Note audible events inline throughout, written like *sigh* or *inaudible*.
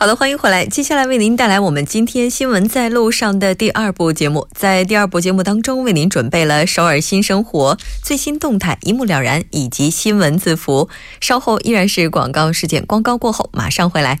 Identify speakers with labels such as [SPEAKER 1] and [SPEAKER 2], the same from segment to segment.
[SPEAKER 1] 好的，欢迎回来。接下来为您带来我们今天新闻在路上的第二部节目。在第二部节目当中，为您准备了首尔新生活最新动态一目了然，以及新闻字符。稍后依然是广告事件，广告过后马上回来。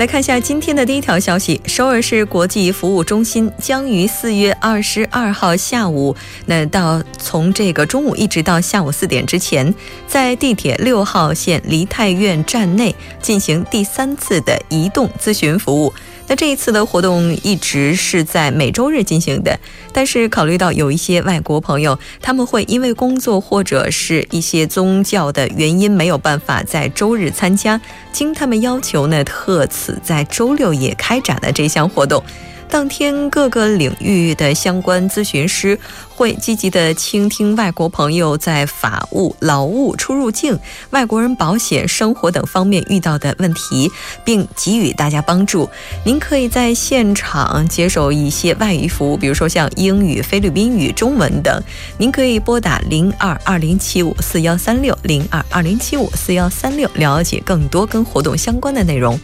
[SPEAKER 1] 来看一下今天的第一条消息：首尔市国际服务中心将于四月二十二号下午，那到从这个中午一直到下午四点之前，在地铁六号线梨泰院站内进行第三次的移动咨询服务。那这一次的活动一直是在每周日进行的，但是考虑到有一些外国朋友，他们会因为工作或者是一些宗教的原因没有办法在周日参加，经他们要求呢，特此在周六也开展了这项活动。当天，各个领域的相关咨询师会积极的倾听外国朋友在法务、劳务、出入境、外国人保险、生活等方面遇到的问题，并给予大家帮助。您可以在现场接受一些外语服务，比如说像英语、菲律宾语、中文等。您可以拨打零二二零七五四幺三六零二二零七五四幺三六，了解更多跟活动相关的内容。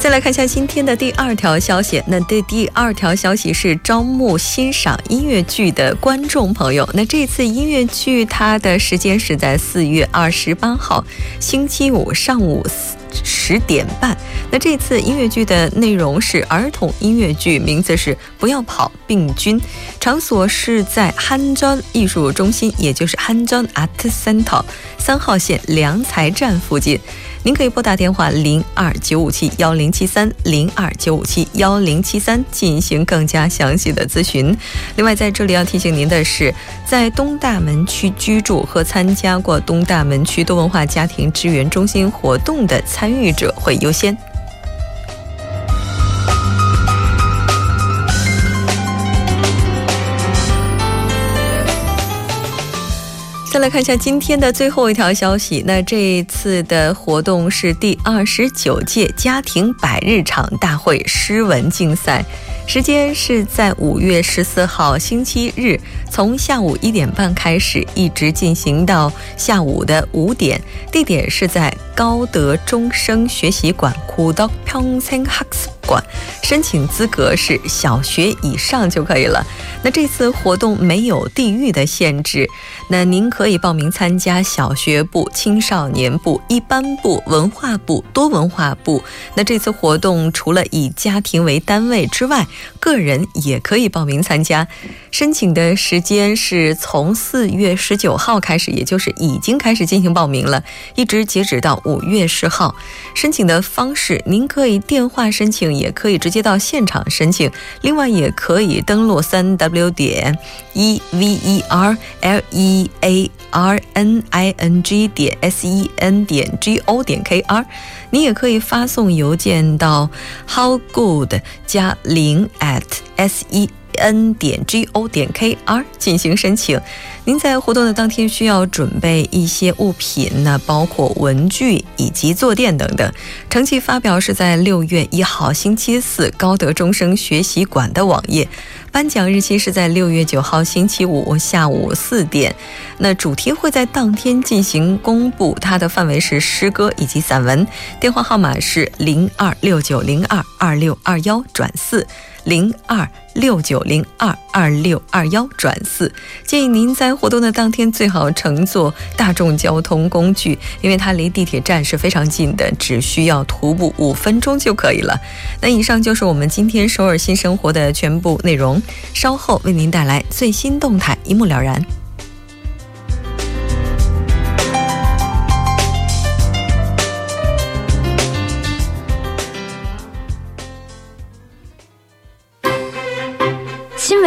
[SPEAKER 1] 再来看一下今天的第二条消息。那这第二条消息是招募欣赏音乐剧的观众朋友。那这次音乐剧它的时间是在四月二十八号星期五上午十点半。那这次音乐剧的内容是儿童音乐剧，名字是《不要跑，病菌》，场所是在汉庄艺术中心，也就是汉庄 Art Center 三号线良才站附近。您可以拨打电话零二九五七幺零七三零二九五七幺零七三进行更加详细的咨询。另外，在这里要提醒您的是，在东大门区居住和参加过东大门区多文化家庭支援中心活动的参与者会优先。再来看一下今天的最后一条消息。那这一次的活动是第二十九届家庭百日场大会诗文竞赛，时间是在五月十四号星期日，从下午一点半开始，一直进行到下午的五点。地点是在高德终生学习馆库德평생학습 馆。申请资格是小学以上就可以了。那这次活动没有地域的限制。那您可以报名参加小学部、青少年部、一般部、文化部、多文化部。那这次活动除了以家庭为单位之外，个人也可以报名参加。申请的时间是从四月十九号开始，也就是已经开始进行报名了，一直截止到五月十号。申请的方式，您可以电话申请，也可以直接到现场申请。另外，也可以登录三 w 点 E V E R L E A R N I N G 点 s e n 点 g o 点 k r，你也可以发送邮件到 how good 加零 at s e n 点 g o 点 k r 进行申请。您在活动的当天需要准备一些物品，那包括文具以及坐垫等等。成绩发表是在六月一号星期四高德终生学习馆的网页。颁奖日期是在六月九号星期五下午四点，那主题会在当天进行公布，它的范围是诗歌以及散文。电话号码是零二六九零二二六二幺转四。零二六九零二二六二幺转四，建议您在活动的当天最好乘坐大众交通工具，因为它离地铁站是非常近的，只需要徒步五分钟就可以了。那以上就是我们今天首尔新生活的全部内容，稍后为您带来最新动态，一目了然。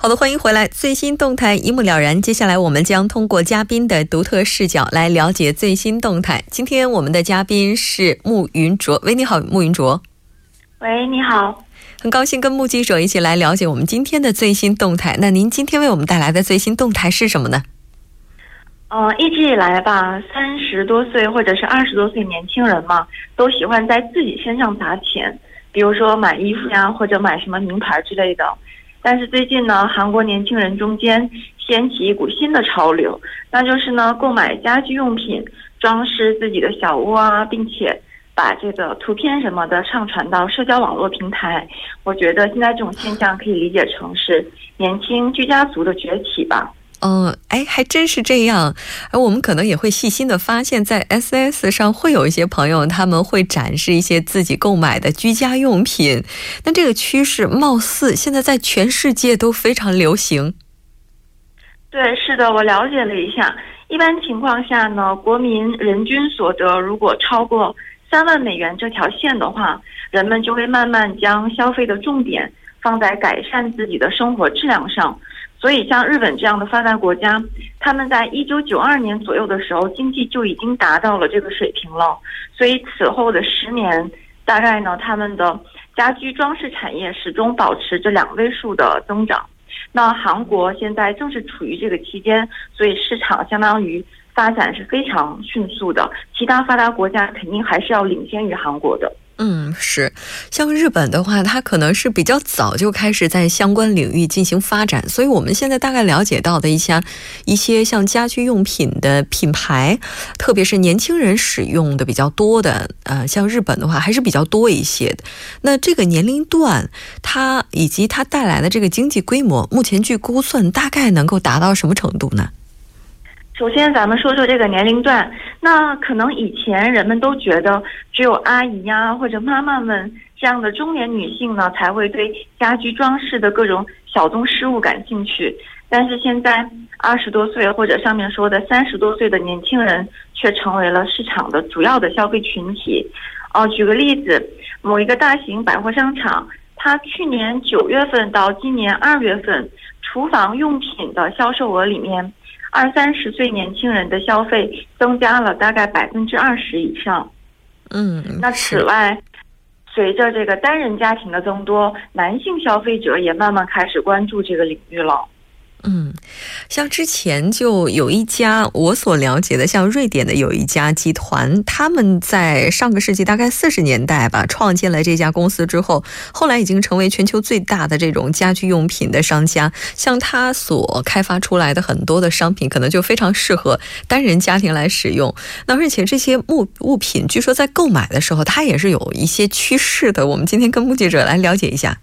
[SPEAKER 1] 好的，欢迎回来，最新动态一目了然。接下来我们将通过嘉宾的独特视角来了解最新动态。今天我们的嘉宾是穆云卓，喂，你好，穆云卓。
[SPEAKER 2] 喂，你好，
[SPEAKER 1] 很高兴跟目击者一起来了解我们今天的最新动态。那您今天为我们带来的最新动态是什么呢？
[SPEAKER 2] 呃，一直以来吧，三十多岁或者是二十多岁年轻人嘛，都喜欢在自己身上砸钱，比如说买衣服呀，或者买什么名牌之类的。但是最近呢，韩国年轻人中间掀起一股新的潮流，那就是呢，购买家居用品装饰自己的小屋啊，并且把这个图片什么的上传到社交网络平台。我觉得现在这种现象可以理解成是年轻居家族的崛起吧。
[SPEAKER 1] 嗯，哎，还真是这样。而我们可能也会细心的发现，在 S S 上会有一些朋友，他们会展示一些自己购买的居家用品。那这个趋势貌似现在在全世界都非常流行。
[SPEAKER 2] 对，是的，我了解了一下。一般情况下呢，国民人均所得如果超过三万美元这条线的话，人们就会慢慢将消费的重点放在改善自己的生活质量上。所以，像日本这样的发达国家，他们在一九九二年左右的时候，经济就已经达到了这个水平了。所以，此后的十年，大概呢，他们的家居装饰产业始终保持着两位数的增长。那韩国现在正是处于这个期间，所以市场相当于发展是非常迅速的。其他发达国家肯定还是要领先于韩国的。
[SPEAKER 1] 嗯，是，像日本的话，它可能是比较早就开始在相关领域进行发展，所以我们现在大概了解到的一些一些像家居用品的品牌，特别是年轻人使用的比较多的，呃，像日本的话还是比较多一些的。那这个年龄段，它以及它带来的这个经济规模，目前据估算大概能够达到什么程度呢？
[SPEAKER 2] 首先，咱们说说这个年龄段。那可能以前人们都觉得只有阿姨呀或者妈妈们这样的中年女性呢，才会对家居装饰的各种小众事物感兴趣。但是现在，二十多岁或者上面说的三十多岁的年轻人，却成为了市场的主要的消费群体。哦，举个例子，某一个大型百货商场，它去年九月份到今年二月份，厨房用品的销售额里面。二三十岁年轻人的消费增加了大概百分之二十以上。
[SPEAKER 1] 嗯，
[SPEAKER 2] 那此外，随着这个单人家庭的增多，男性消费者也慢慢开始关注这个领域了。
[SPEAKER 1] 嗯，像之前就有一家我所了解的，像瑞典的有一家集团，他们在上个世纪大概四十年代吧，创建了这家公司之后，后来已经成为全球最大的这种家居用品的商家。像他所开发出来的很多的商品，可能就非常适合单人家庭来使用。那而且这些物物品，据说在购买的时候，它也是有一些趋势的。我们今天跟目击者来了解一下。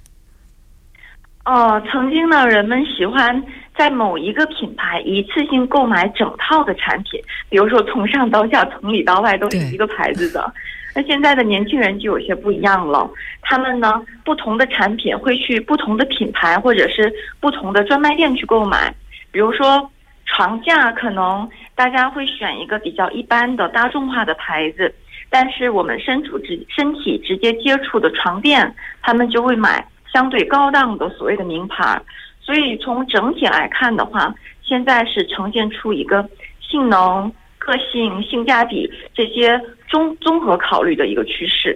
[SPEAKER 2] 哦，曾经呢，人们喜欢。在某一个品牌一次性购买整套的产品，比如说从上到下、从里到外都是一个牌子的。那现在的年轻人就有些不一样了，他们呢，不同的产品会去不同的品牌或者是不同的专卖店去购买。比如说床架，可能大家会选一个比较一般的大众化的牌子，但是我们身处直身体直接接触的床垫，他们就会买相对高档的所谓的名牌。所以从整体来看的话，现在是呈现出一个性能。个性、性价比这些综综合考虑的一个趋势。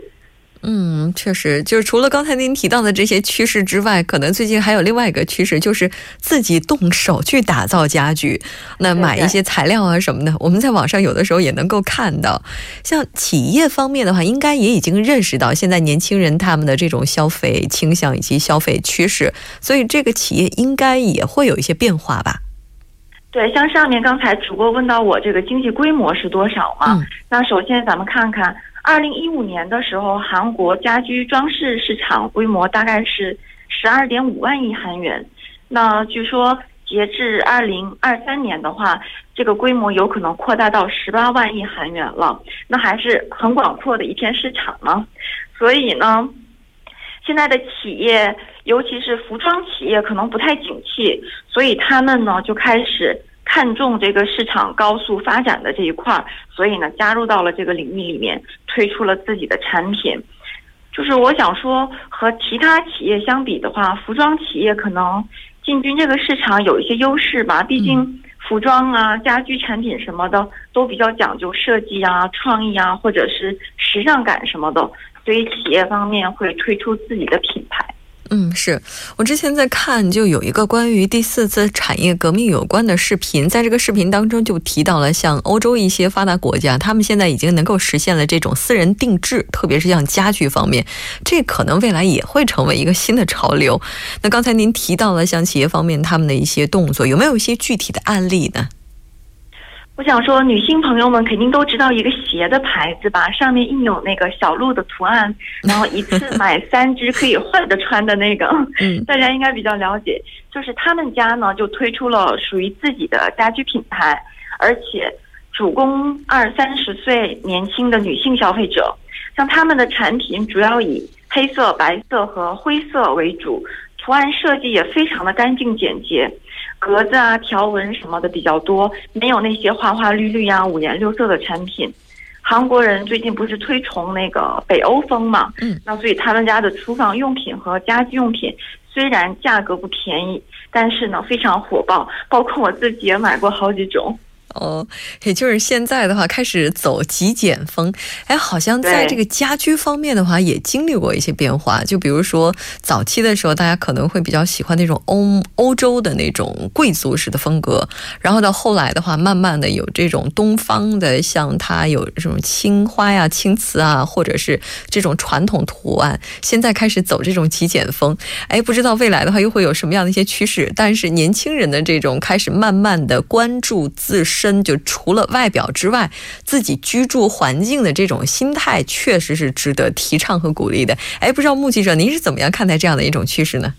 [SPEAKER 1] 嗯，确实，就是除了刚才您提到的这些趋势之外，可能最近还有另外一个趋势，就是自己动手去打造家具，那买一些材料啊什么的。我们在网上有的时候也能够看到，像企业方面的话，应该也已经认识到现在年轻人他们的这种消费倾向以及消费趋势，所以这个企业应该也会有一些变化吧。
[SPEAKER 2] 对，像上面刚才主播问到我这个经济规模是多少嘛？那首先咱们看看，二零一五年的时候，韩国家居装饰市场规模大概是十二点五万亿韩元。那据说截至二零二三年的话，这个规模有可能扩大到十八万亿韩元了。那还是很广阔的一片市场呢。所以呢，现在的企业。尤其是服装企业可能不太景气，所以他们呢就开始看重这个市场高速发展的这一块儿，所以呢加入到了这个领域里面，推出了自己的产品。就是我想说，和其他企业相比的话，服装企业可能进军这个市场有一些优势吧。毕竟服装啊、家居产品什么的都比较讲究设计啊、创意啊，或者是时尚感什么的，所以企业方面会推出自己的品牌。
[SPEAKER 1] 嗯，是我之前在看，就有一个关于第四次产业革命有关的视频，在这个视频当中就提到了，像欧洲一些发达国家，他们现在已经能够实现了这种私人定制，特别是像家具方面，这可能未来也会成为一个新的潮流。那刚才您提到了像企业方面他们的一些动作，有没有一些具体的案例呢？
[SPEAKER 2] 我想说，女性朋友们肯定都知道一个鞋的牌子吧？上面印有那个小鹿的图案，然后一次 *laughs* 买三只可以换着穿的那个，嗯，大家应该比较了解。就是他们家呢，就推出了属于自己的家居品牌，而且主攻二三十岁年轻的女性消费者。像他们的产品主要以黑色、白色和灰色为主，图案设计也非常的干净简洁。格子啊、条纹什么的比较多，没有那些花花绿绿呀、五颜六色的产品。韩国人最近不是推崇那个北欧风嘛？嗯，那所以他们家的厨房用品和家居用品虽然价格不便宜，但是呢非常火爆，包括我自己也买过好几种。
[SPEAKER 1] 哦，也就是现在的话开始走极简风，哎，好像在这个家居方面的话也经历过一些变化。就比如说早期的时候，大家可能会比较喜欢那种欧欧洲的那种贵族式的风格，然后到后来的话，慢慢的有这种东方的，像它有这种青花呀、青瓷啊，或者是这种传统图案。现在开始走这种极简风，哎，不知道未来的话又会有什么样的一些趋势。但是年轻人的这种开始慢慢的关注自身。身就除了外表之外，自己居住环境的这种心态，确实是值得提倡和鼓励的。哎，不知道穆记者您是怎么样看待这样的一种趋势呢？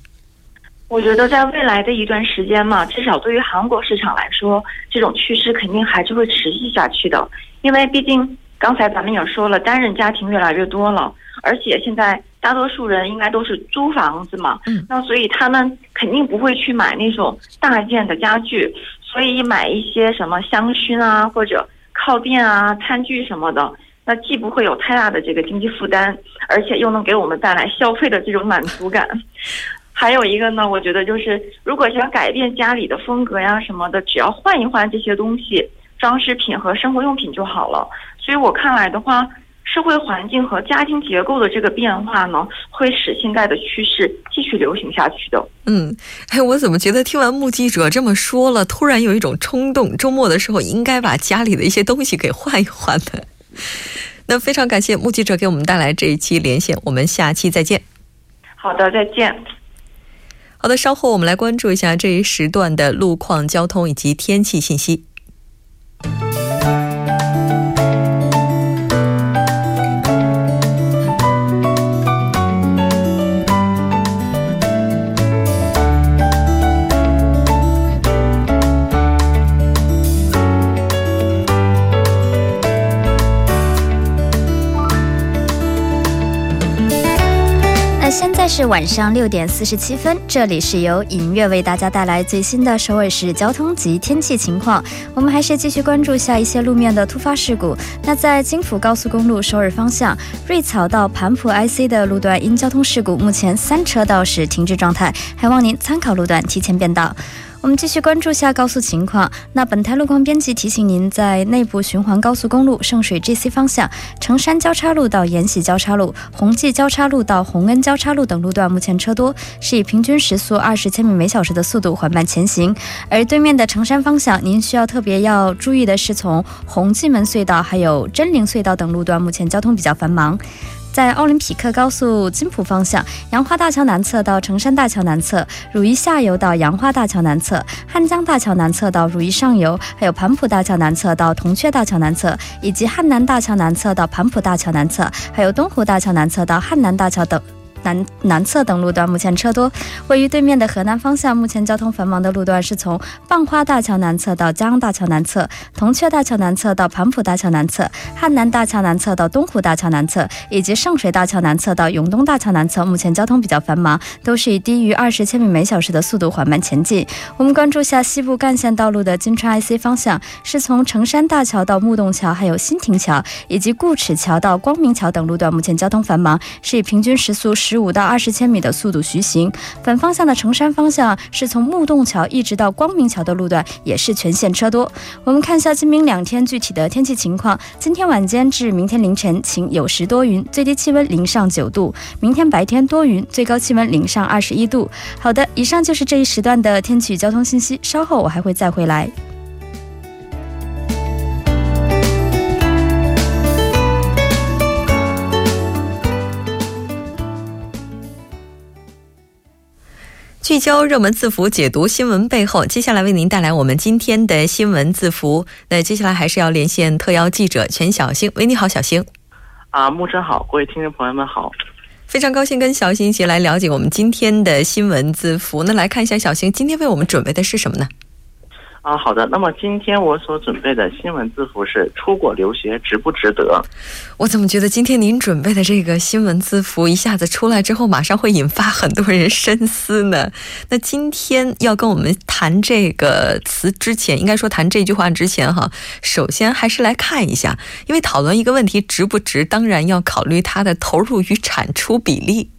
[SPEAKER 2] 我觉得在未来的一段时间嘛，至少对于韩国市场来说，这种趋势肯定还是会持续下去的。因为毕竟刚才咱们也说了，单人家庭越来越多了，而且现在大多数人应该都是租房子嘛，嗯，那所以他们肯定不会去买那种大件的家具。所以买一些什么香薰啊，或者靠垫啊、餐具什么的，那既不会有太大的这个经济负担，而且又能给我们带来消费的这种满足感。*laughs* 还有一个呢，我觉得就是如果想改变家里的风格呀什么的，只要换一换这些东西，装饰品和生活用品就好了。所以我看来的话。社会环境和家庭结构的这个变化呢，会使现在的趋势继续流行下去的。
[SPEAKER 1] 嗯，哎，我怎么觉得听完目击者这么说了，突然有一种冲动，周末的时候应该把家里的一些东西给换一换的。那非常感谢目击者给我们带来这一期连线，我们下期再见。
[SPEAKER 2] 好的，再见。
[SPEAKER 1] 好的，稍后我们来关注一下这一时段的路况、交通以及天气信息。
[SPEAKER 3] 是晚上六点四十七分，这里是由影月为大家带来最新的首尔市交通及天气情况。我们还是继续关注下一些路面的突发事故。那在京釜高速公路首尔方向瑞草到盘浦 IC 的路段因交通事故，目前三车道是停滞状态，还望您参考路段提前变道。我们继续关注下高速情况。那本台路况编辑提醒您，在内部循环高速公路圣水 GC 方向，成山交叉路到延禧交叉路、弘济交叉路到洪恩交叉路等路段，目前车多，是以平均时速二十千米每小时的速度缓慢前行。而对面的成山方向，您需要特别要注意的是，从红进门隧道还有真灵隧道等路段，目前交通比较繁忙。在奥林匹克高速金浦方向，杨花大桥南侧到成山大桥南侧，汝矣下游到杨花大桥南侧，汉江大桥南侧到汝矣上游，还有盘浦大桥南侧到铜雀大桥南侧，以及汉南大桥南侧到盘浦大桥南侧，还有东湖大桥南侧到汉南大桥等。南南侧等路段目前车多，位于对面的河南方向，目前交通繁忙的路段是从蚌花大桥南侧到江大桥南侧，铜雀大桥南侧到盘浦大桥南侧，汉南大桥南侧到东湖大桥南侧，以及圣水大桥南侧到永东大桥南侧，目前交通比较繁忙，都是以低于二十千米每小时的速度缓慢前进。我们关注下西部干线道路的金川 IC 方向，是从成山大桥到木洞桥，还有新亭桥以及固齿桥到光明桥等路段，目前交通繁忙，是以平均时速十。十五到二十千米的速度徐行，反方向的成山方向是从木洞桥一直到光明桥的路段也是全线车多。我们看一下今明两天具体的天气情况：今天晚间至明天凌晨晴有时多云，最低气温零上九度；明天白天多云，最高气温零上二十一度。好的，以上就是这一时段的天气交通信息，稍后我还会再回来。
[SPEAKER 1] 聚焦热门字符，解读新闻背后。接下来为您带来我们今天的新闻字符。那接下来还是要连线特邀记者全小星。喂，你好，小星。
[SPEAKER 4] 啊，木真好，各位听众朋友们好。
[SPEAKER 1] 非常高兴跟小星一起来了解我们今天的新闻字符。那来看一下，小星今天为我们准备的是什么呢？
[SPEAKER 4] 啊，好的。那么今天我所准备的新闻字符是“出国留学值不值得”。
[SPEAKER 1] 我怎么觉得今天您准备的这个新闻字符一下子出来之后，马上会引发很多人深思呢？那今天要跟我们谈这个词之前，应该说谈这句话之前哈，首先还是来看一下，因为讨论一个问题值不值，当然要考虑它的投入与产出比例。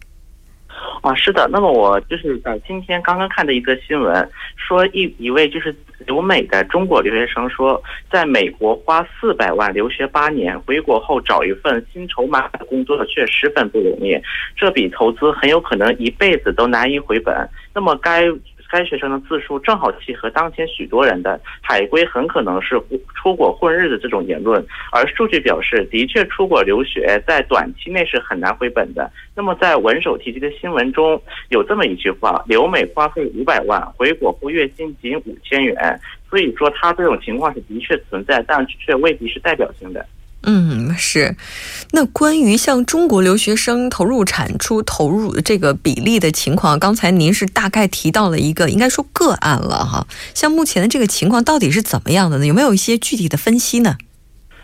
[SPEAKER 4] 啊，是的。那么我就是在今天刚刚看的一则新闻，说一一位就是。留美的中国留学生说，在美国花四百万留学八年，回国后找一份薪酬满的工作却十分不容易，这笔投资很有可能一辈子都难以回本。那么该。该学生的自述正好契合当前许多人的海归很可能是出国混日子这种言论，而数据表示，的确出国留学在短期内是很难回本的。那么在文首提及的新闻中有这么一句话：留美花费五百万，回国后月薪仅五千元。所以说，他这种情况是的确存在，但却未必是代表性的。
[SPEAKER 1] 嗯，是。那关于像中国留学生投入产出投入这个比例的情况，刚才您是大概提到了一个，应该说个案了哈。像目前的这个情况到底是怎么样的呢？有没有一些具体的分析呢？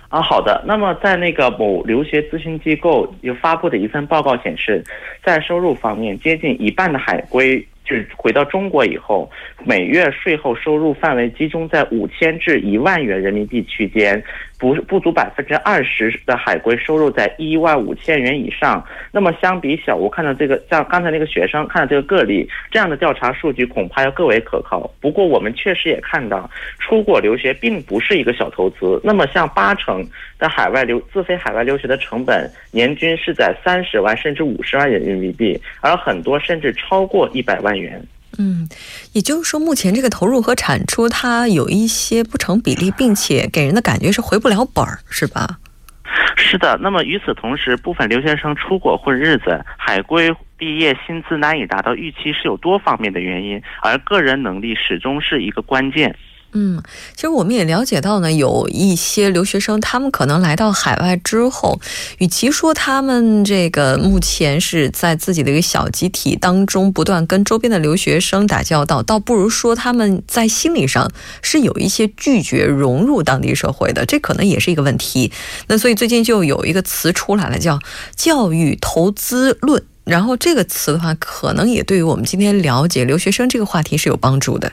[SPEAKER 4] 啊，好的。那么在那个某留学咨询机构有发布的一份报告显示，在收入方面，接近一半的海归。是回到中国以后，每月税后收入范围集中在五千至一万元人民币区间，不不足百分之二十的海归收入在一万五千元以上。那么相比小吴看到这个，像刚才那个学生看到这个个例，这样的调查数据恐怕要更为可靠。不过我们确实也看到，出国留学并不是一个小投资。那么像八成的海外留自费海外留学的成本，年均是在三十万甚至五十万元人民币，而很多甚至超过一百万。元，
[SPEAKER 1] 嗯，也就是说，目前这个投入和产出它有一些不成比例，并且给人的感觉是回不了本儿，是吧？
[SPEAKER 4] 是的。那么与此同时，部分留学生出国混日子，海归毕业薪资难以达到预期，是有多方面的原因，而个人能力始终是一个关键。
[SPEAKER 1] 嗯，其实我们也了解到呢，有一些留学生，他们可能来到海外之后，与其说他们这个目前是在自己的一个小集体当中不断跟周边的留学生打交道，倒不如说他们在心理上是有一些拒绝融入当地社会的，这可能也是一个问题。那所以最近就有一个词出来了，叫“教育投资论”。然后这个词的话，可能也对于我们今天了解留学生这个话题是有帮助的。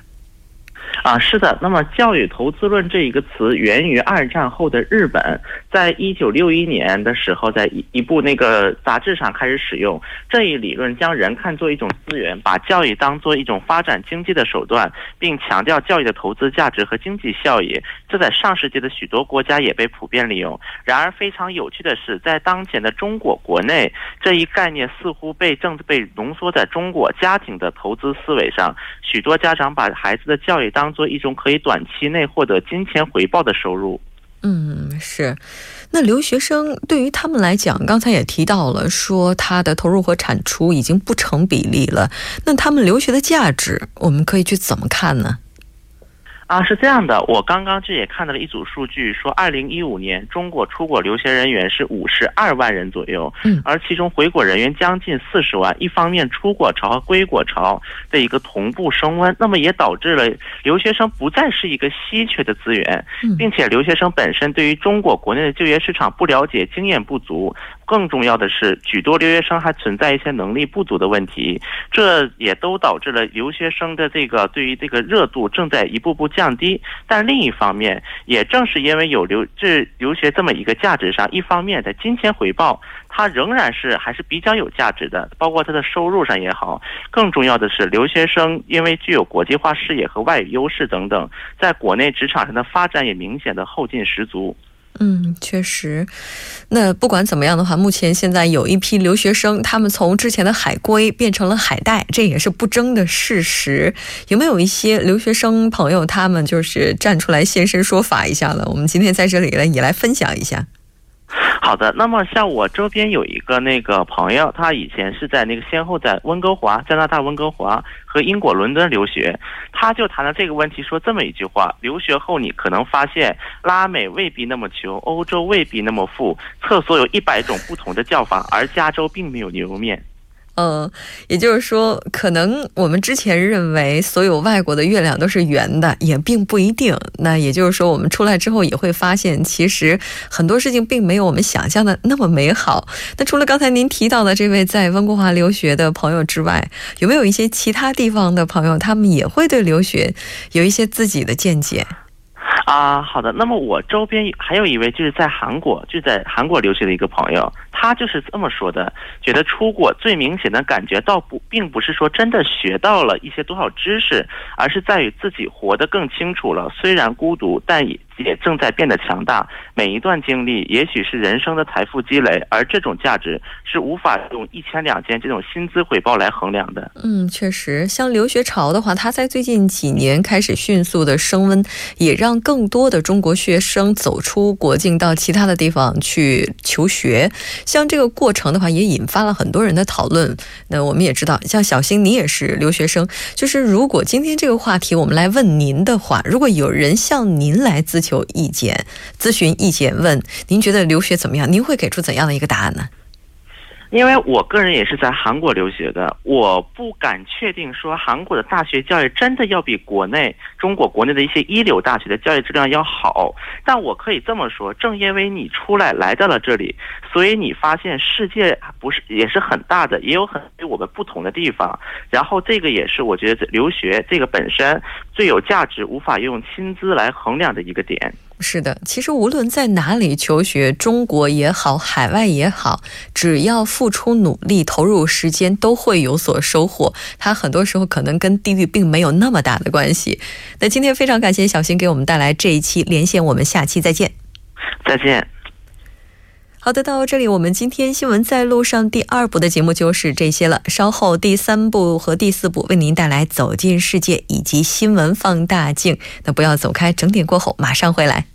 [SPEAKER 4] 啊，是的。那么“教育投资论”这一个词源于二战后的日本，在一九六一年的时候，在一一部那个杂志上开始使用这一理论，将人看作一种资源，把教育当做一种发展经济的手段，并强调教育的投资价值和经济效益。这在上世纪的许多国家也被普遍利用。然而，非常有趣的是，在当前的中国国内，这一概念似乎被正被浓缩在中国家庭的投资思维上。许多家长把孩子的教育当做一种可以短期内获得金钱回报的收入。
[SPEAKER 1] 嗯，是。那留学生对于他们来讲，刚才也提到了，说他的投入和产出已经不成比例了。那他们留学的价值，我们可以去怎么看呢？
[SPEAKER 4] 啊，是这样的，我刚刚这也看到了一组数据，说二零一五年中国出国留学人员是五十二万人左右，嗯，而其中回国人员将近四十万。一方面，出国潮和归国潮的一个同步升温，那么也导致了留学生不再是一个稀缺的资源，并且留学生本身对于中国国内的就业市场不了解，经验不足。更重要的是，许多留学生还存在一些能力不足的问题，这也都导致了留学生的这个对于这个热度正在一步步降低。但另一方面，也正是因为有留这留学这么一个价值上，一方面在金钱回报，它仍然是还是比较有价值的，包括它的收入上也好。更重要的是，留学生因为具有国际化视野和外语优势等等，在国内职场上的发展也明显的后劲十足。
[SPEAKER 1] 嗯，确实。那不管怎么样的话，目前现在有一批留学生，他们从之前的海归变成了海带，这也是不争的事实。有没有一些留学生朋友，他们就是站出来现身说法一下了？我们今天在这里呢，也来分享一下。
[SPEAKER 4] 好的，那么像我周边有一个那个朋友，他以前是在那个先后在温哥华、加拿大温哥华和英国伦敦留学，他就谈了这个问题，说这么一句话：留学后你可能发现拉美未必那么穷，欧洲未必那么富，厕所有一百种不同的叫法，而加州并没有牛肉面。
[SPEAKER 1] 嗯，也就是说，可能我们之前认为所有外国的月亮都是圆的，也并不一定。那也就是说，我们出来之后也会发现，其实很多事情并没有我们想象的那么美好。那除了刚才您提到的这位在温哥华留学的朋友之外，有没有一些其他地方的朋友，他们也会对留学有一些自己的见解？
[SPEAKER 4] 啊，好的。那么我周边还有一位就是在韩国，就在韩国留学的一个朋友，他就是这么说的：，觉得出国最明显的感觉，倒不并不是说真的学到了一些多少知识，而是在于自己活得更清楚了。虽然孤独，但也。也正在变得强大。每一段经历，也许是人生的财富积累，而这种价值是无法用一千两千这种薪资回报来衡量的。
[SPEAKER 1] 嗯，确实，像留学潮的话，它在最近几年开始迅速的升温，也让更多的中国学生走出国境，到其他的地方去求学。像这个过程的话，也引发了很多人的讨论。那我们也知道，像小新，你也是留学生，就是如果今天这个话题我们来问您的话，如果有人向您来咨求意见，咨询意见，问您觉得留学怎么样？您会给出怎样的一个答案呢？
[SPEAKER 4] 因为我个人也是在韩国留学的，我不敢确定说韩国的大学教育真的要比国内中国国内的一些一流大学的教育质量要好。但我可以这么说，正因为你出来来到了这里，所以你发现世界不是也是很大的，也有很与我们不同的地方。然后这个也是我觉得留学这个本身最有价值、无法用薪资来衡量的一个点。
[SPEAKER 1] 是的，其实无论在哪里求学，中国也好，海外也好，只要付出努力、投入时间，都会有所收获。它很多时候可能跟地域并没有那么大的关系。那今天非常感谢小新给我们带来这一期连线，我们下期再见。
[SPEAKER 4] 再见。
[SPEAKER 1] 好的，到这里我们今天新闻在路上第二部的节目就是这些了。稍后第三部和第四部为您带来走进世界以及新闻放大镜。那不要走开，整点过后马上回来。